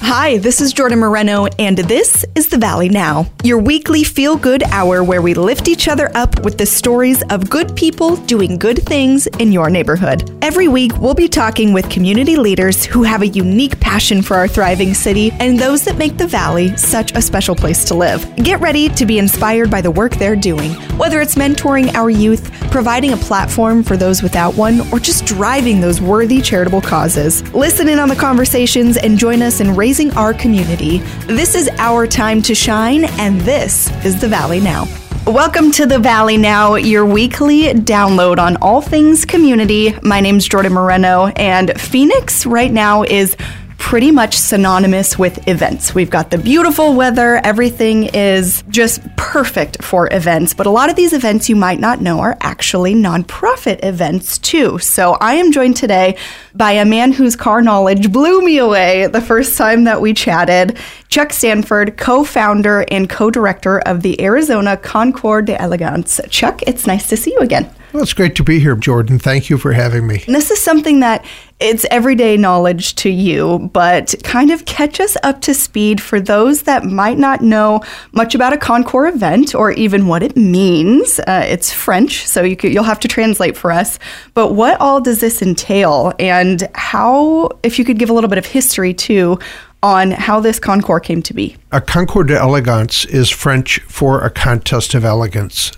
Hi, this is Jordan Moreno, and this is The Valley Now, your weekly feel good hour where we lift each other up with the stories of good people doing good things in your neighborhood. Every week, we'll be talking with community leaders who have a unique passion for our thriving city and those that make the Valley such a special place to live. Get ready to be inspired by the work they're doing, whether it's mentoring our youth, providing a platform for those without one, or just driving those worthy charitable causes. Listen in on the conversations and join us in raising our community. This is our time to shine, and this is the Valley Now. Welcome to the Valley Now, your weekly download on all things community. My name's Jordan Moreno, and Phoenix right now is pretty much synonymous with events. We've got the beautiful weather, everything is just perfect for events, but a lot of these events you might not know are actually nonprofit events too. So I am joined today by a man whose car knowledge blew me away the first time that we chatted. Chuck Stanford, co founder and co director of the Arizona Concours d'Elegance. Chuck, it's nice to see you again. Well, it's great to be here, Jordan. Thank you for having me. And this is something that it's everyday knowledge to you, but kind of catch us up to speed for those that might not know much about a Concours event or even what it means. Uh, it's French, so you could, you'll have to translate for us. But what all does this entail, and how, if you could give a little bit of history too, on how this concours came to be. A concours d'elegance is French for a contest of elegance.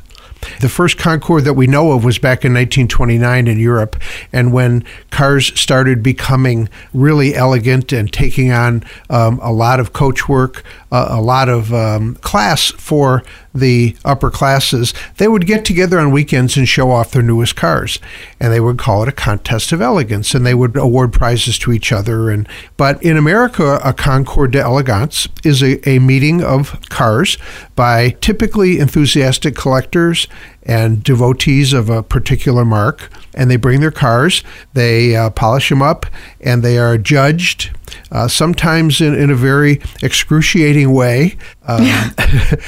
The first Concours that we know of was back in 1929 in Europe, and when cars started becoming really elegant and taking on um, a lot of coachwork, uh, a lot of um, class for the upper classes, they would get together on weekends and show off their newest cars, and they would call it a contest of elegance, and they would award prizes to each other. And but in America, a Concours d'Elegance is a, a meeting of cars by typically enthusiastic collectors and devotees of a particular marque, and they bring their cars, they uh, polish them up, and they are judged. Uh, sometimes in, in a very excruciating way. Um,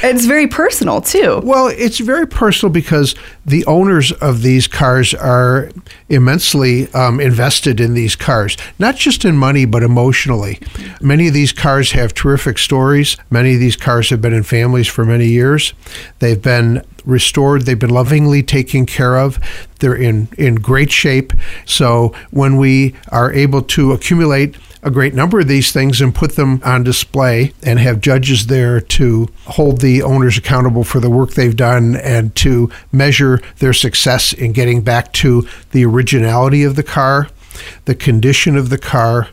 it's very personal, too. Well, it's very personal because the owners of these cars are immensely um, invested in these cars, not just in money, but emotionally. Many of these cars have terrific stories. Many of these cars have been in families for many years. They've been restored. They've been lovingly taken care of. They're in, in great shape. So when we are able to accumulate a great number of these things and put them on display and have judges there to hold the owners accountable for the work they've done and to measure their success in getting back to the originality of the car, the condition of the car,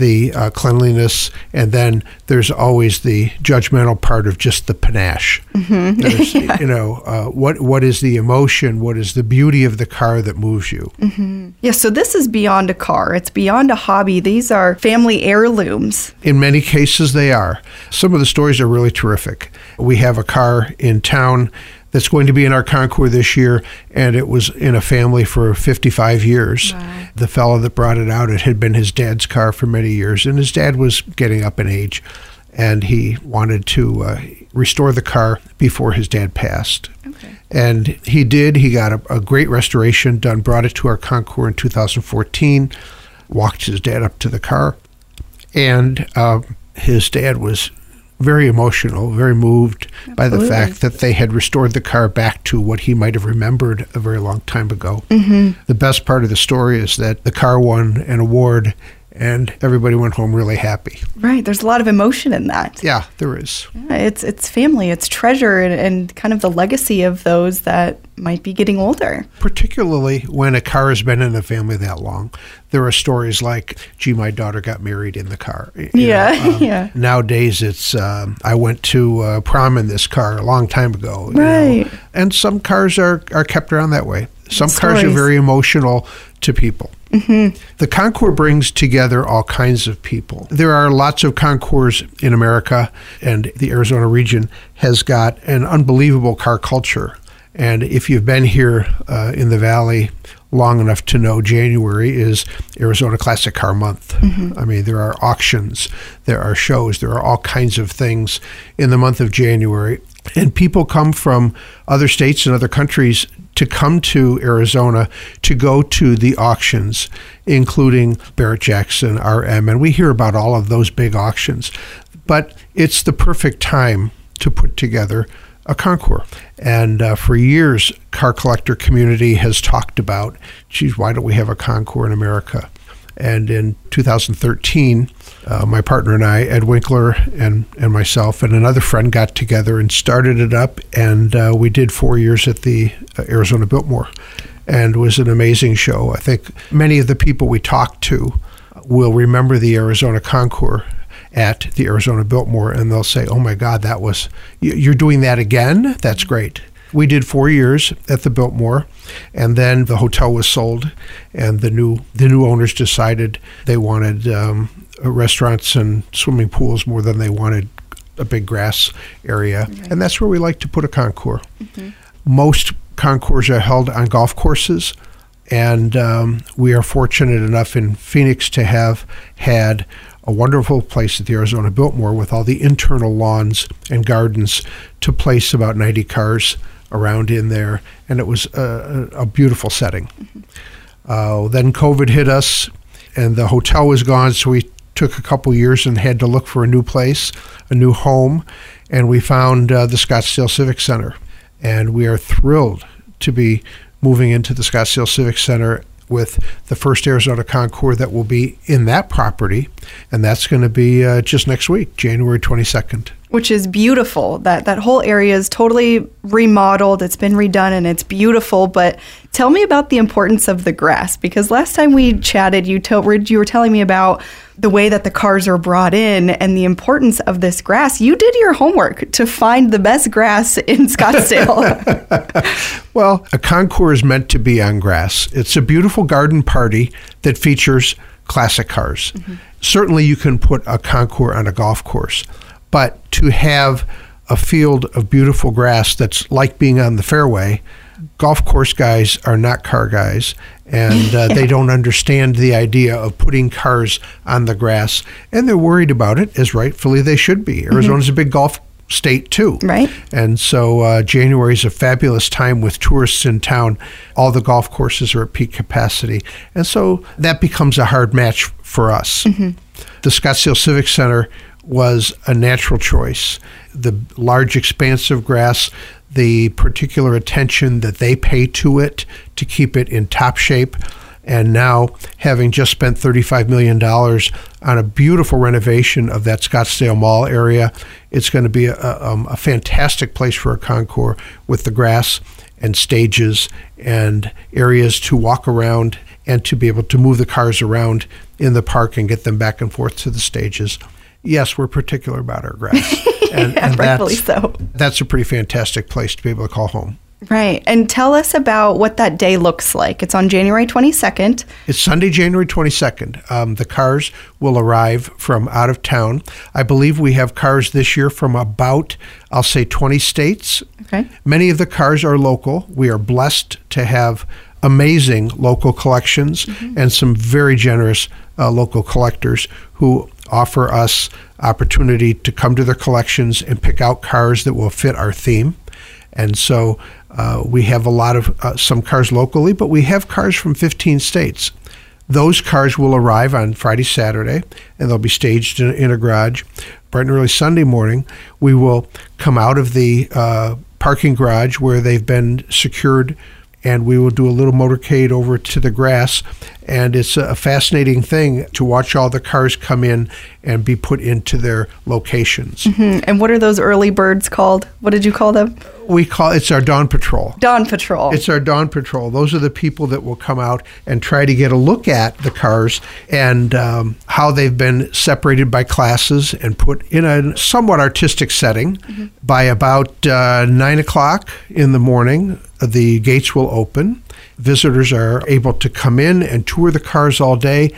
the uh, cleanliness, and then there's always the judgmental part of just the panache. Mm-hmm. yeah. You know, uh, what what is the emotion? What is the beauty of the car that moves you? Mm-hmm. Yeah. So this is beyond a car. It's beyond a hobby. These are family heirlooms. In many cases, they are. Some of the stories are really terrific. We have a car in town that's going to be in our concours this year, and it was in a family for 55 years. Wow. The fellow that brought it out, it had been his dad's car for many years, and his dad was getting up in age, and he wanted to uh, restore the car before his dad passed. Okay. And he did. He got a, a great restoration done, brought it to our concours in 2014, walked his dad up to the car, and uh, his dad was very emotional, very moved Absolutely. by the fact that they had restored the car back to what he might have remembered a very long time ago. Mm-hmm. The best part of the story is that the car won an award and everybody went home really happy. Right. There's a lot of emotion in that. Yeah, there is. Yeah, it's it's family, it's treasure, and, and kind of the legacy of those that might be getting older. Particularly when a car has been in the family that long. There are stories like, gee, my daughter got married in the car. You yeah, um, yeah. Nowadays, it's, um, I went to uh, prom in this car a long time ago. Right. Know? And some cars are, are kept around that way Some cars are very emotional to people. The Concours brings together all kinds of people. There are lots of Concours in America, and the Arizona region has got an unbelievable car culture. And if you've been here uh, in the valley long enough to know, January is Arizona Classic Car Month. I mean, there are auctions, there are shows, there are all kinds of things in the month of January. And people come from other states and other countries to come to Arizona to go to the auctions, including Barrett Jackson, RM. And we hear about all of those big auctions. But it's the perfect time to put together a concours. And uh, for years, car collector community has talked about, geez, why don't we have a concours in America? And in 2013, uh, my partner and I, Ed Winkler and, and myself, and another friend got together and started it up. And uh, we did four years at the uh, Arizona Biltmore. And was an amazing show. I think many of the people we talked to will remember the Arizona Concours at the Arizona Biltmore, and they'll say, "Oh my God, that was you're doing that again? That's great." We did four years at the Biltmore, and then the hotel was sold, and the new the new owners decided they wanted um, restaurants and swimming pools more than they wanted a big grass area, and that's where we like to put a concours. Most concours are held on golf courses, and um, we are fortunate enough in Phoenix to have had a wonderful place at the Arizona Biltmore with all the internal lawns and gardens to place about 90 cars around in there, and it was a, a beautiful setting. Uh, then COVID hit us, and the hotel was gone, so we took a couple years and had to look for a new place, a new home, and we found uh, the Scottsdale Civic Center. And we are thrilled to be moving into the Scottsdale Civic Center with the first Arizona Concours that will be in that property, and that's going to be uh, just next week, January 22nd. Which is beautiful. That that whole area is totally remodeled. It's been redone and it's beautiful. But tell me about the importance of the grass because last time we chatted, you told you were telling me about the way that the cars are brought in and the importance of this grass. You did your homework to find the best grass in Scottsdale. Well, a concours is meant to be on grass. It's a beautiful garden party that features classic cars. Mm-hmm. Certainly, you can put a concours on a golf course, but to have a field of beautiful grass that's like being on the fairway, golf course guys are not car guys, and uh, they don't understand the idea of putting cars on the grass, and they're worried about it, as rightfully they should be. Arizona's a big golf state too. Right. And so uh, January is a fabulous time with tourists in town. All the golf courses are at peak capacity. And so that becomes a hard match for us. The Scottsdale Civic Center was a natural choice. The large expanse of grass, the particular attention that they pay to it to keep it in top shape. And now, having just spent $35 million on a beautiful renovation of that Scottsdale Mall area, it's going to be a, um, a fantastic place for a concours with the grass and stages and areas to walk around and to be able to move the cars around in the park and get them back and forth to the stages. Yes, we're particular about our grass. And, Yeah, rightfully so. That's a pretty fantastic place to be able to call home. right. And tell us about what that day looks like. It's on January 22nd. It's Sunday, January 22nd. Um, the cars will arrive from out of town. I believe we have cars this year from about, I'll say, 20 states. Okay. Many of the cars are local. We are blessed to have amazing local collections and some very generous uh, local collectors who offer us opportunity to come to their collections and pick out cars that will fit our theme. And so uh, we have a lot of uh, some cars locally, but we have cars from 15 states. Those cars will arrive on Friday, Saturday, and they'll be staged in, in a garage. Bright and early Sunday morning, we will come out of the uh, parking garage where they've been secured, and we will do a little motorcade over to the grass. And it's a fascinating thing to watch all the cars come in and be put into their locations. Hmm, And what are those early birds called? What did you call them? We call it's our dawn patrol. Dawn Patrol. It's our dawn patrol. Those are the people that will come out and try to get a look at the cars and um, how they've been separated by classes and put in a somewhat artistic setting. By about uh, nine o'clock in the morning, the gates will open. visitors are able to come in and tour the cars all day.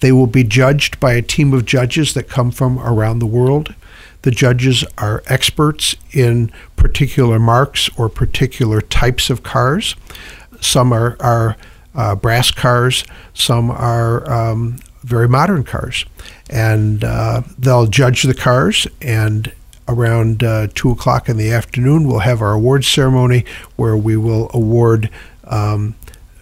They will be judged by a team of judges that come from around the world. The judges are experts in particular marques or particular types of cars. Some are, are uh, brass cars, some are um, very modern cars. And uh, they'll judge the cars, and around uh, 2 o'clock in the afternoon, we'll have our awards ceremony where we will award um,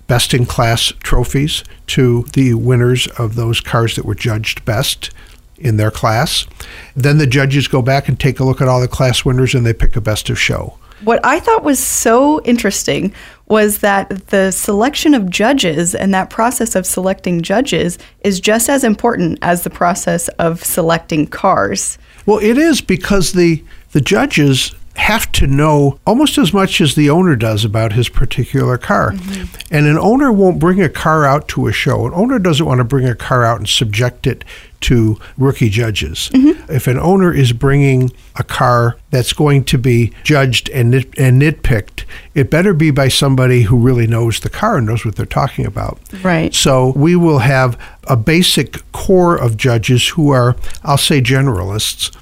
best in class trophies to the winners of those cars that were judged best in their class. Then the judges go back and take a look at all the class winners and they pick a best of show. What I thought was so interesting was that the selection of judges and that process of selecting judges is just as important as the process of selecting cars. Well, it is because the the judges have to know almost as much as the owner does about his particular car. Mm-hmm. And an owner won't bring a car out to a show. An owner doesn't want to bring a car out and subject it to rookie judges. Mm-hmm. If an owner is bringing a car that's going to be judged and, nit- and nitpicked, it better be by somebody who really knows the car and knows what they're talking about. Right. So we will have a basic core of judges who are, I'll say, generalists.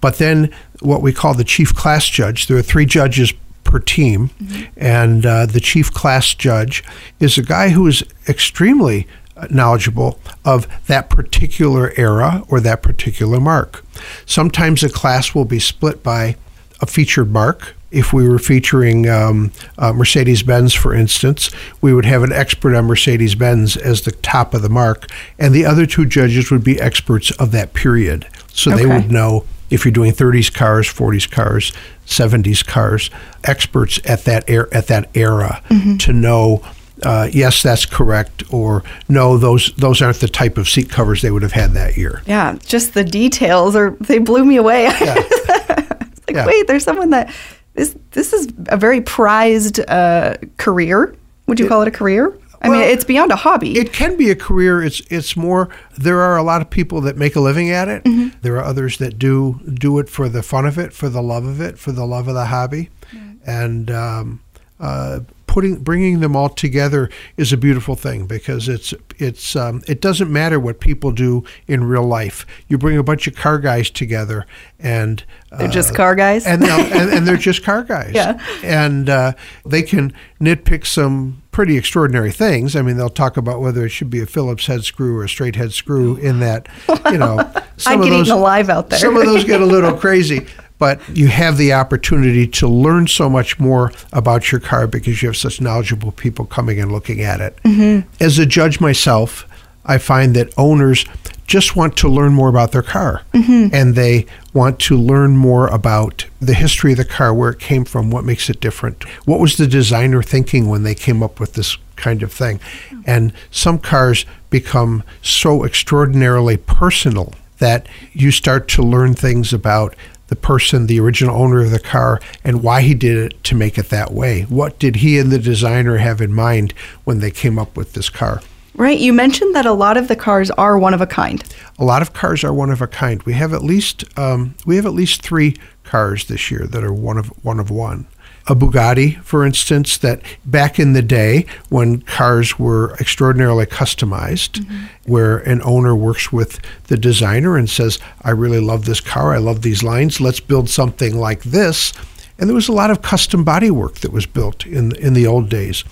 But then what we call the chief class judge. There are three judges per team, mm-hmm. and uh, the chief class judge is a guy who is extremely knowledgeable of that particular era or that particular marque. Sometimes a class will be split by a featured marque. If we were featuring um, uh, Mercedes Benz, for instance, we would have an expert on Mercedes Benz as the top of the marque, and the other two judges would be experts of that period. So okay. they would know if you're doing 30s cars, 40s cars, 70s cars, experts at that er- at that era mm-hmm. to know. Uh, yes, that's correct, or no, those those aren't the type of seat covers they would have had that year. Yeah, just the details are they blew me away. Yeah. like, yeah. wait, there's someone that this this is a very prized uh, career. Would you it, call it a career? I well, mean, it's beyond a hobby. It can be a career. It's it's more. There are a lot of people that make a living at it. Mm-hmm. There are others that do do it for the fun of it, for the love of it, for the love of the hobby, mm-hmm. and um, uh, putting bringing them all together is a beautiful thing because it's it's um, it doesn't matter what people do in real life. You bring a bunch of car guys together, and uh, they're just car guys, and, and, and they're just car guys. Yeah, and uh, they can nitpick some pretty extraordinary things. I mean, they'll talk about whether it should be a Phillips head screw or a straight head screw. In that, you know, some I'd of those alive out there. some of those get a little crazy, but you have the opportunity to learn so much more about your car because you have such knowledgeable people coming and looking at it. Mm-hmm. As a judge myself, I find that owners just want to learn more about their car mm-hmm. and they want to learn more about the history of the car, where it came from, what makes it different. What was the designer thinking when they came up with this kind of thing? And some cars become so extraordinarily personal that you start to learn things about the person, the original owner of the car, and why he did it to make it that way. What did he and the designer have in mind when they came up with this car? Right. You mentioned that a lot of the cars are one of a kind. A lot of cars are one of a kind. We have at least um, we have at least three cars this year that are one of one of one. A Bugatti, for instance, that back in the day when cars were extraordinarily customized, mm-hmm. where an owner works with the designer and says, I really love this car, I love these lines, let's build something like this. And there was a lot of custom bodywork that was built in, in the old days.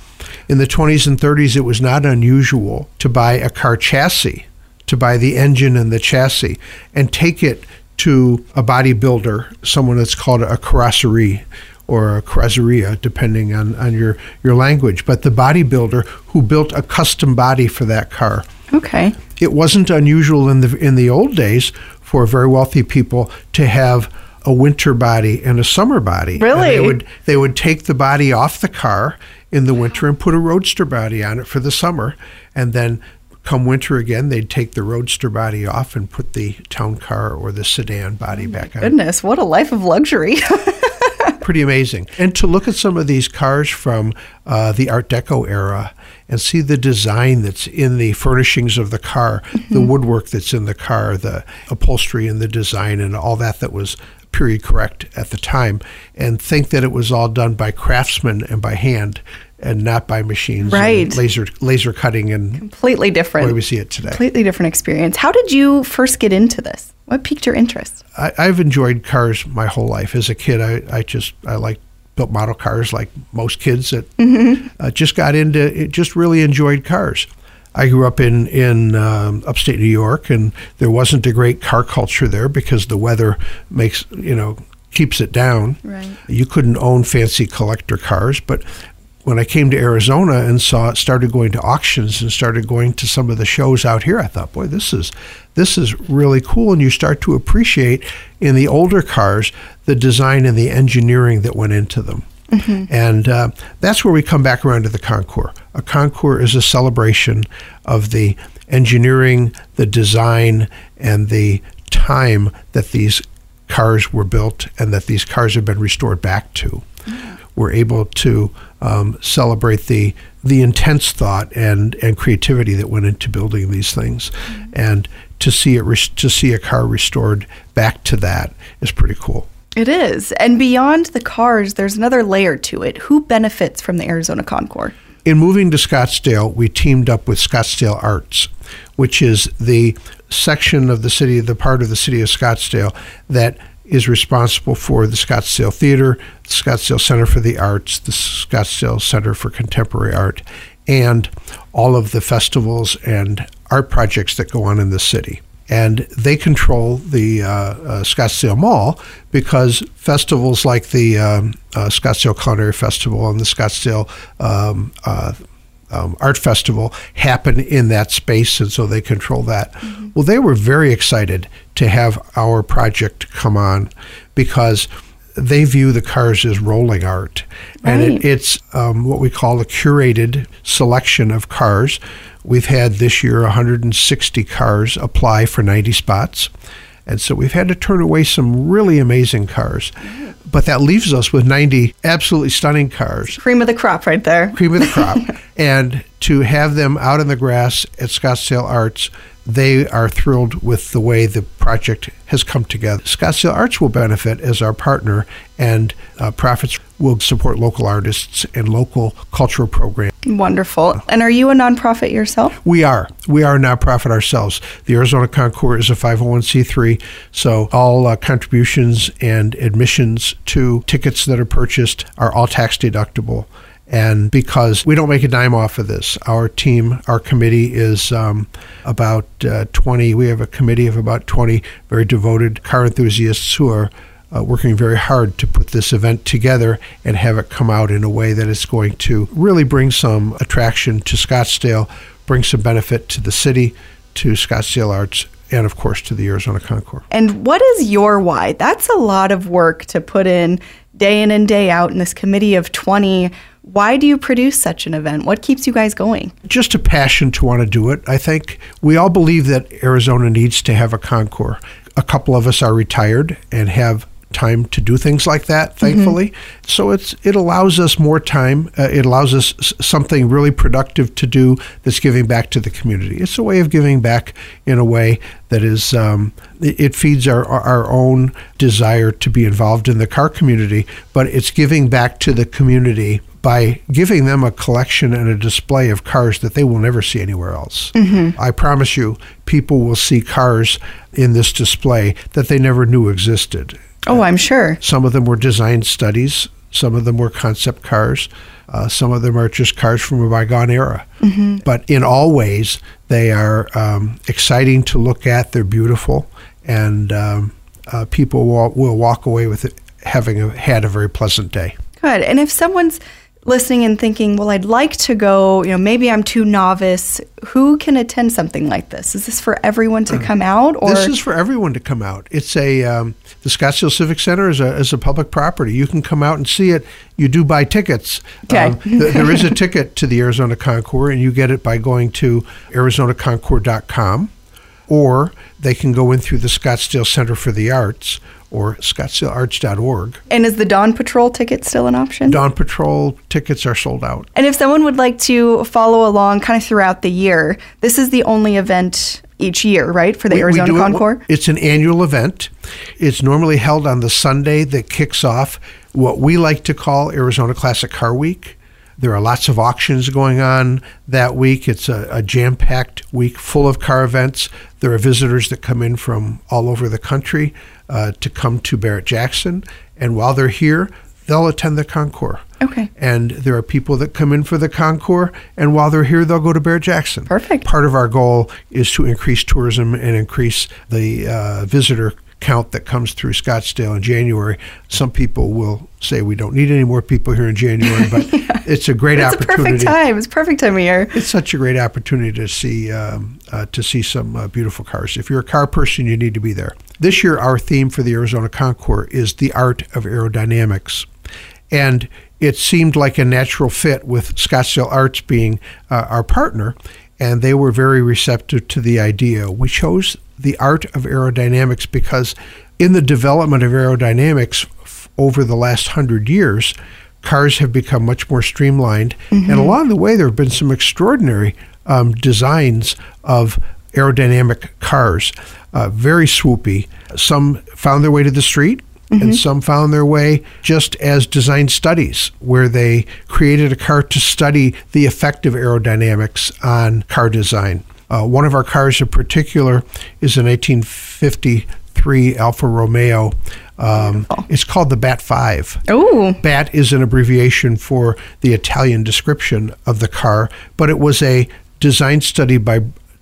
In the 20s and 30s, it was not unusual to buy a car chassis, to buy the engine and the chassis, and take it to a bodybuilder, someone that's called a carrosserie or a carrozzeria, depending on, on your, your language. But the bodybuilder who built a custom body for that car. Okay. It wasn't unusual in the in the old days for very wealthy people to have a winter body and a summer body. Really? And they would they would take the body off the car in the winter and put a roadster body on it for the summer, and then come winter again, they'd take the roadster body off and put the town car or the sedan body oh back on. Goodness, what a life of luxury! Pretty amazing. And to look at some of these cars from uh, the Art Deco era and see the design that's in the furnishings of the car, mm-hmm. the woodwork that's in the car, the upholstery and the design, and all that that was period correct at the time and think that it was all done by craftsmen and by hand and not by machines, Right. laser laser cutting, and Completely the different. way we see it today. Completely different experience. How did you first get into this? What piqued your interest? I, I've enjoyed cars my whole life. As a kid, I, I just I like built model cars like most kids that uh, just got into it, just really enjoyed cars. I grew up in in um, upstate New York, and there wasn't a great car culture there because the weather makes you know keeps it down. Right. You couldn't own fancy collector cars, but when I came to Arizona and saw it started going to auctions and started going to some of the shows out here, I thought, boy, this is this is really cool. And you start to appreciate in the older cars the design and the engineering that went into them. And uh, that's where we come back around to the Concours. A Concours is a celebration of the engineering, the design, and the time that these cars were built and that these cars have been restored back to. We're able to um, celebrate the the intense thought and, and creativity that went into building these things, and to see it res- to see a car restored back to that is pretty cool. It is. And beyond the cars, there's another layer to it. Who benefits from the Arizona Concours? In moving to Scottsdale, we teamed up with Scottsdale Arts, which is the section of the city, the part of the city of Scottsdale that is responsible for the Scottsdale Theater, the Scottsdale Center for the Arts, the Scottsdale Center for Contemporary Art, and all of the festivals and art projects that go on in the city. And they control the uh, uh, Scottsdale Mall because festivals like the um, uh, Scottsdale Culinary Festival and the Scottsdale um, uh, um, Art Festival happen in that space, and so they control that. Well, they were very excited to have our project come on because they view the cars as rolling art, and it, it's um, what we call a curated selection of cars. We've had this year 160 cars apply for 90 spots. And so we've had to turn away some really amazing cars. But that leaves us with 90 absolutely stunning cars Cream of the crop right there. cream of the crop. and to have them out in the grass at Scottsdale Arts, they are thrilled with the way the project has come together. Scottsdale Arts will benefit as our partner, and uh, profits will support local artists and local cultural programs. Wonderful. And are you a nonprofit yourself? We are. We are a nonprofit ourselves. The Arizona Concours is a 501c3, so all uh, contributions and admissions to tickets that are purchased are all tax deductible. And because we don't make a dime off of this, our team, our committee is um, about uh, 20. We have a committee of about 20 very devoted car enthusiasts who are uh, working very hard to put this event together and have it come out in a way that is going to really bring some attraction to Scottsdale, bring some benefit to the city, to Scottsdale Arts, and of course to the Arizona Concours. And what is your why? That's a lot of work to put in day in and day out in this committee of 20. Why do you produce such an event? What keeps you guys going? Just a passion to want to do it. I think we all believe that Arizona needs to have a Concours. A couple of us are retired and have time to do things like that thankfully. So it's it allows us more time. Uh, it allows us s- something really productive to do that's giving back to the community. It's a way of giving back in a way that is um, it, feeds our our own desire to be involved in the car community but it's giving back to the community by giving them a collection and a display of cars that they will never see anywhere else. I promise you, people will see cars in this display that they never knew existed. Oh, I'm sure. Some of them were design studies, some of them were concept cars, uh, some of them are just cars from a bygone era. But in all ways, they are um, exciting to look at, they're beautiful, and um, uh, people will, will walk away with it having a, had a very pleasant day. Good. And if someone's listening and thinking, well, I'd like to go, you know, maybe I'm too novice, who can attend something like this? Is this for everyone to come out or This is for everyone to come out. It's a um, the Scottsdale Civic Center is a is a public property. You can come out and see it. You do buy tickets. Okay. Um, th- there is a ticket to the Arizona Concours, and you get it by going to arizonaconcours.com, or they can go in through the Scottsdale Center for the Arts or scottsdalearts.org. and is the Dawn Patrol ticket still an option? Dawn Patrol tickets are sold out. And if someone would like to follow along kind of throughout the year, this is the only event each year, right, for the We- we Arizona do it- It's an annual event. It's normally held on the Sunday that kicks off what we like to call Arizona Classic Car Week. There are lots of auctions going on that week. It's a, a jam packed week full of car events. There are visitors that come in from all over the country uh, to come to Barrett Jackson. And while they're here, they'll attend the concours. Okay. And there are people that come in for the concours, and while they're here, they'll go to Barrett Jackson. Perfect. Part of our goal is to increase tourism and increase the uh, visitor count that comes through Scottsdale in January. Some people will say we don't need any more people here in January, but yeah. it's a great it's opportunity. It's a perfect time. It's perfect time of year. It's such a great opportunity to see um, uh, to see some uh, beautiful cars. If you're a car person, you need to be there. This year, our theme for the Arizona Concours is the art of aerodynamics, and it seemed like a natural fit with Scottsdale Arts being uh, our partner and they were very receptive to the idea. We chose the art of aerodynamics because in the development of aerodynamics f- over the last hundred years, cars have become much more streamlined. Mm-hmm. And along the way, there have been some extraordinary um, designs of aerodynamic cars, uh, very swoopy. Some found their way to the street. Mm-hmm. And some found their way just as design studies, where they created a car to study the effect of aerodynamics on car design. Uh, one of our cars in particular is an 1853 Alfa Romeo. Um, it's called the Bat 5. Oh. BAT is an abbreviation for the Italian description of the car, but it was a design study by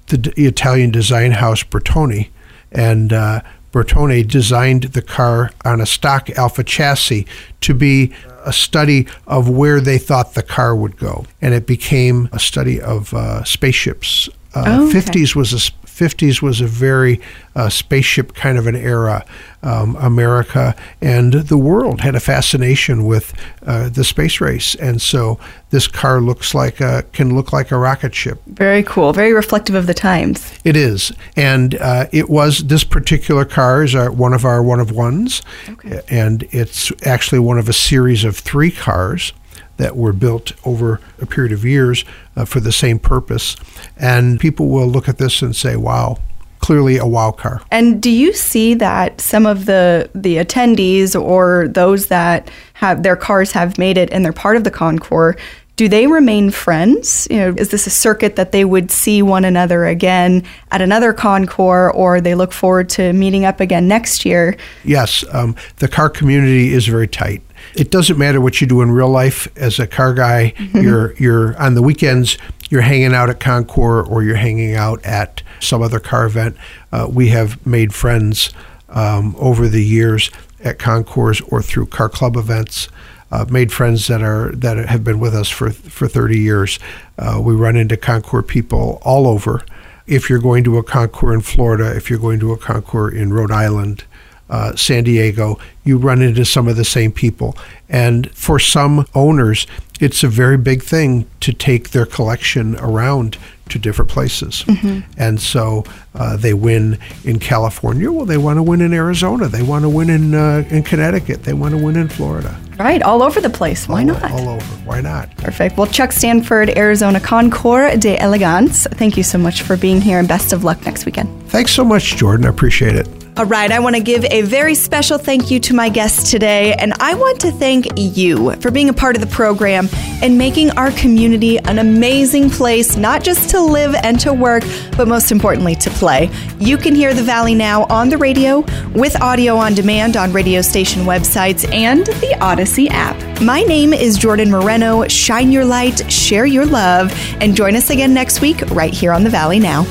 the Italian design house Bertone. And uh, Bertone designed the car on a stock Alfa chassis to be a study of where they thought the car would go. And it became a study of uh, spaceships oh, okay. 50s was a 50s was a very uh, spaceship kind of an era. Um, America and the world had a fascination with uh, the space race, and so this car looks like a can look like a rocket ship. Very cool. Very reflective of the times. It is, and uh, it was this particular car is our, one of our one of ones, okay. and it's actually one of a series of three cars that were built over a period of years uh, for the same purpose. And people will look at this and say, wow, clearly a wow car. And do you see that some of the the attendees or those that have their cars have made it and they're part of the concours do they remain friends? You know, is this a circuit that they would see one another again at another concours, or they look forward to meeting up again next year? Yes, um, the car community is very tight. It doesn't matter what you do in real life as a car guy. Mm-hmm. You're you're on the weekends. You're hanging out at Concours or you're hanging out at some other car event. Uh, we have made friends um, over the years at Concours or through car club events. Uh, made friends that are that have been with us for for 30 years. Uh, we run into Concours people all over. If you're going to a Concours in Florida, if you're going to a Concours in Rhode Island, uh, San Diego, you run into some of the same people. And for some owners, it's a very big thing to take their collection around to different places. Mm-hmm. And so uh, they win in California. Well, they want to win in Arizona. They want to win in uh, in Connecticut. They want to win in Florida. Right, all over the place. Why all, not? All over. Why not? Perfect. Well, Chuck Stanford, Arizona Concours de Elegance, thank you so much for being here and best of luck next weekend. Thanks so much, Jordan. I appreciate it. All right, I want to give a very special thank you to my guests today, and I want to thank you for being a part of the program and making our community an amazing place, not just to live and to work, but most importantly, to play. You can hear the Valley now on the radio, with audio on demand on radio station websites and the Audacy app. My name is Jordan Moreno. Shine your light, share your love, and join us again next week right here on the Valley Now.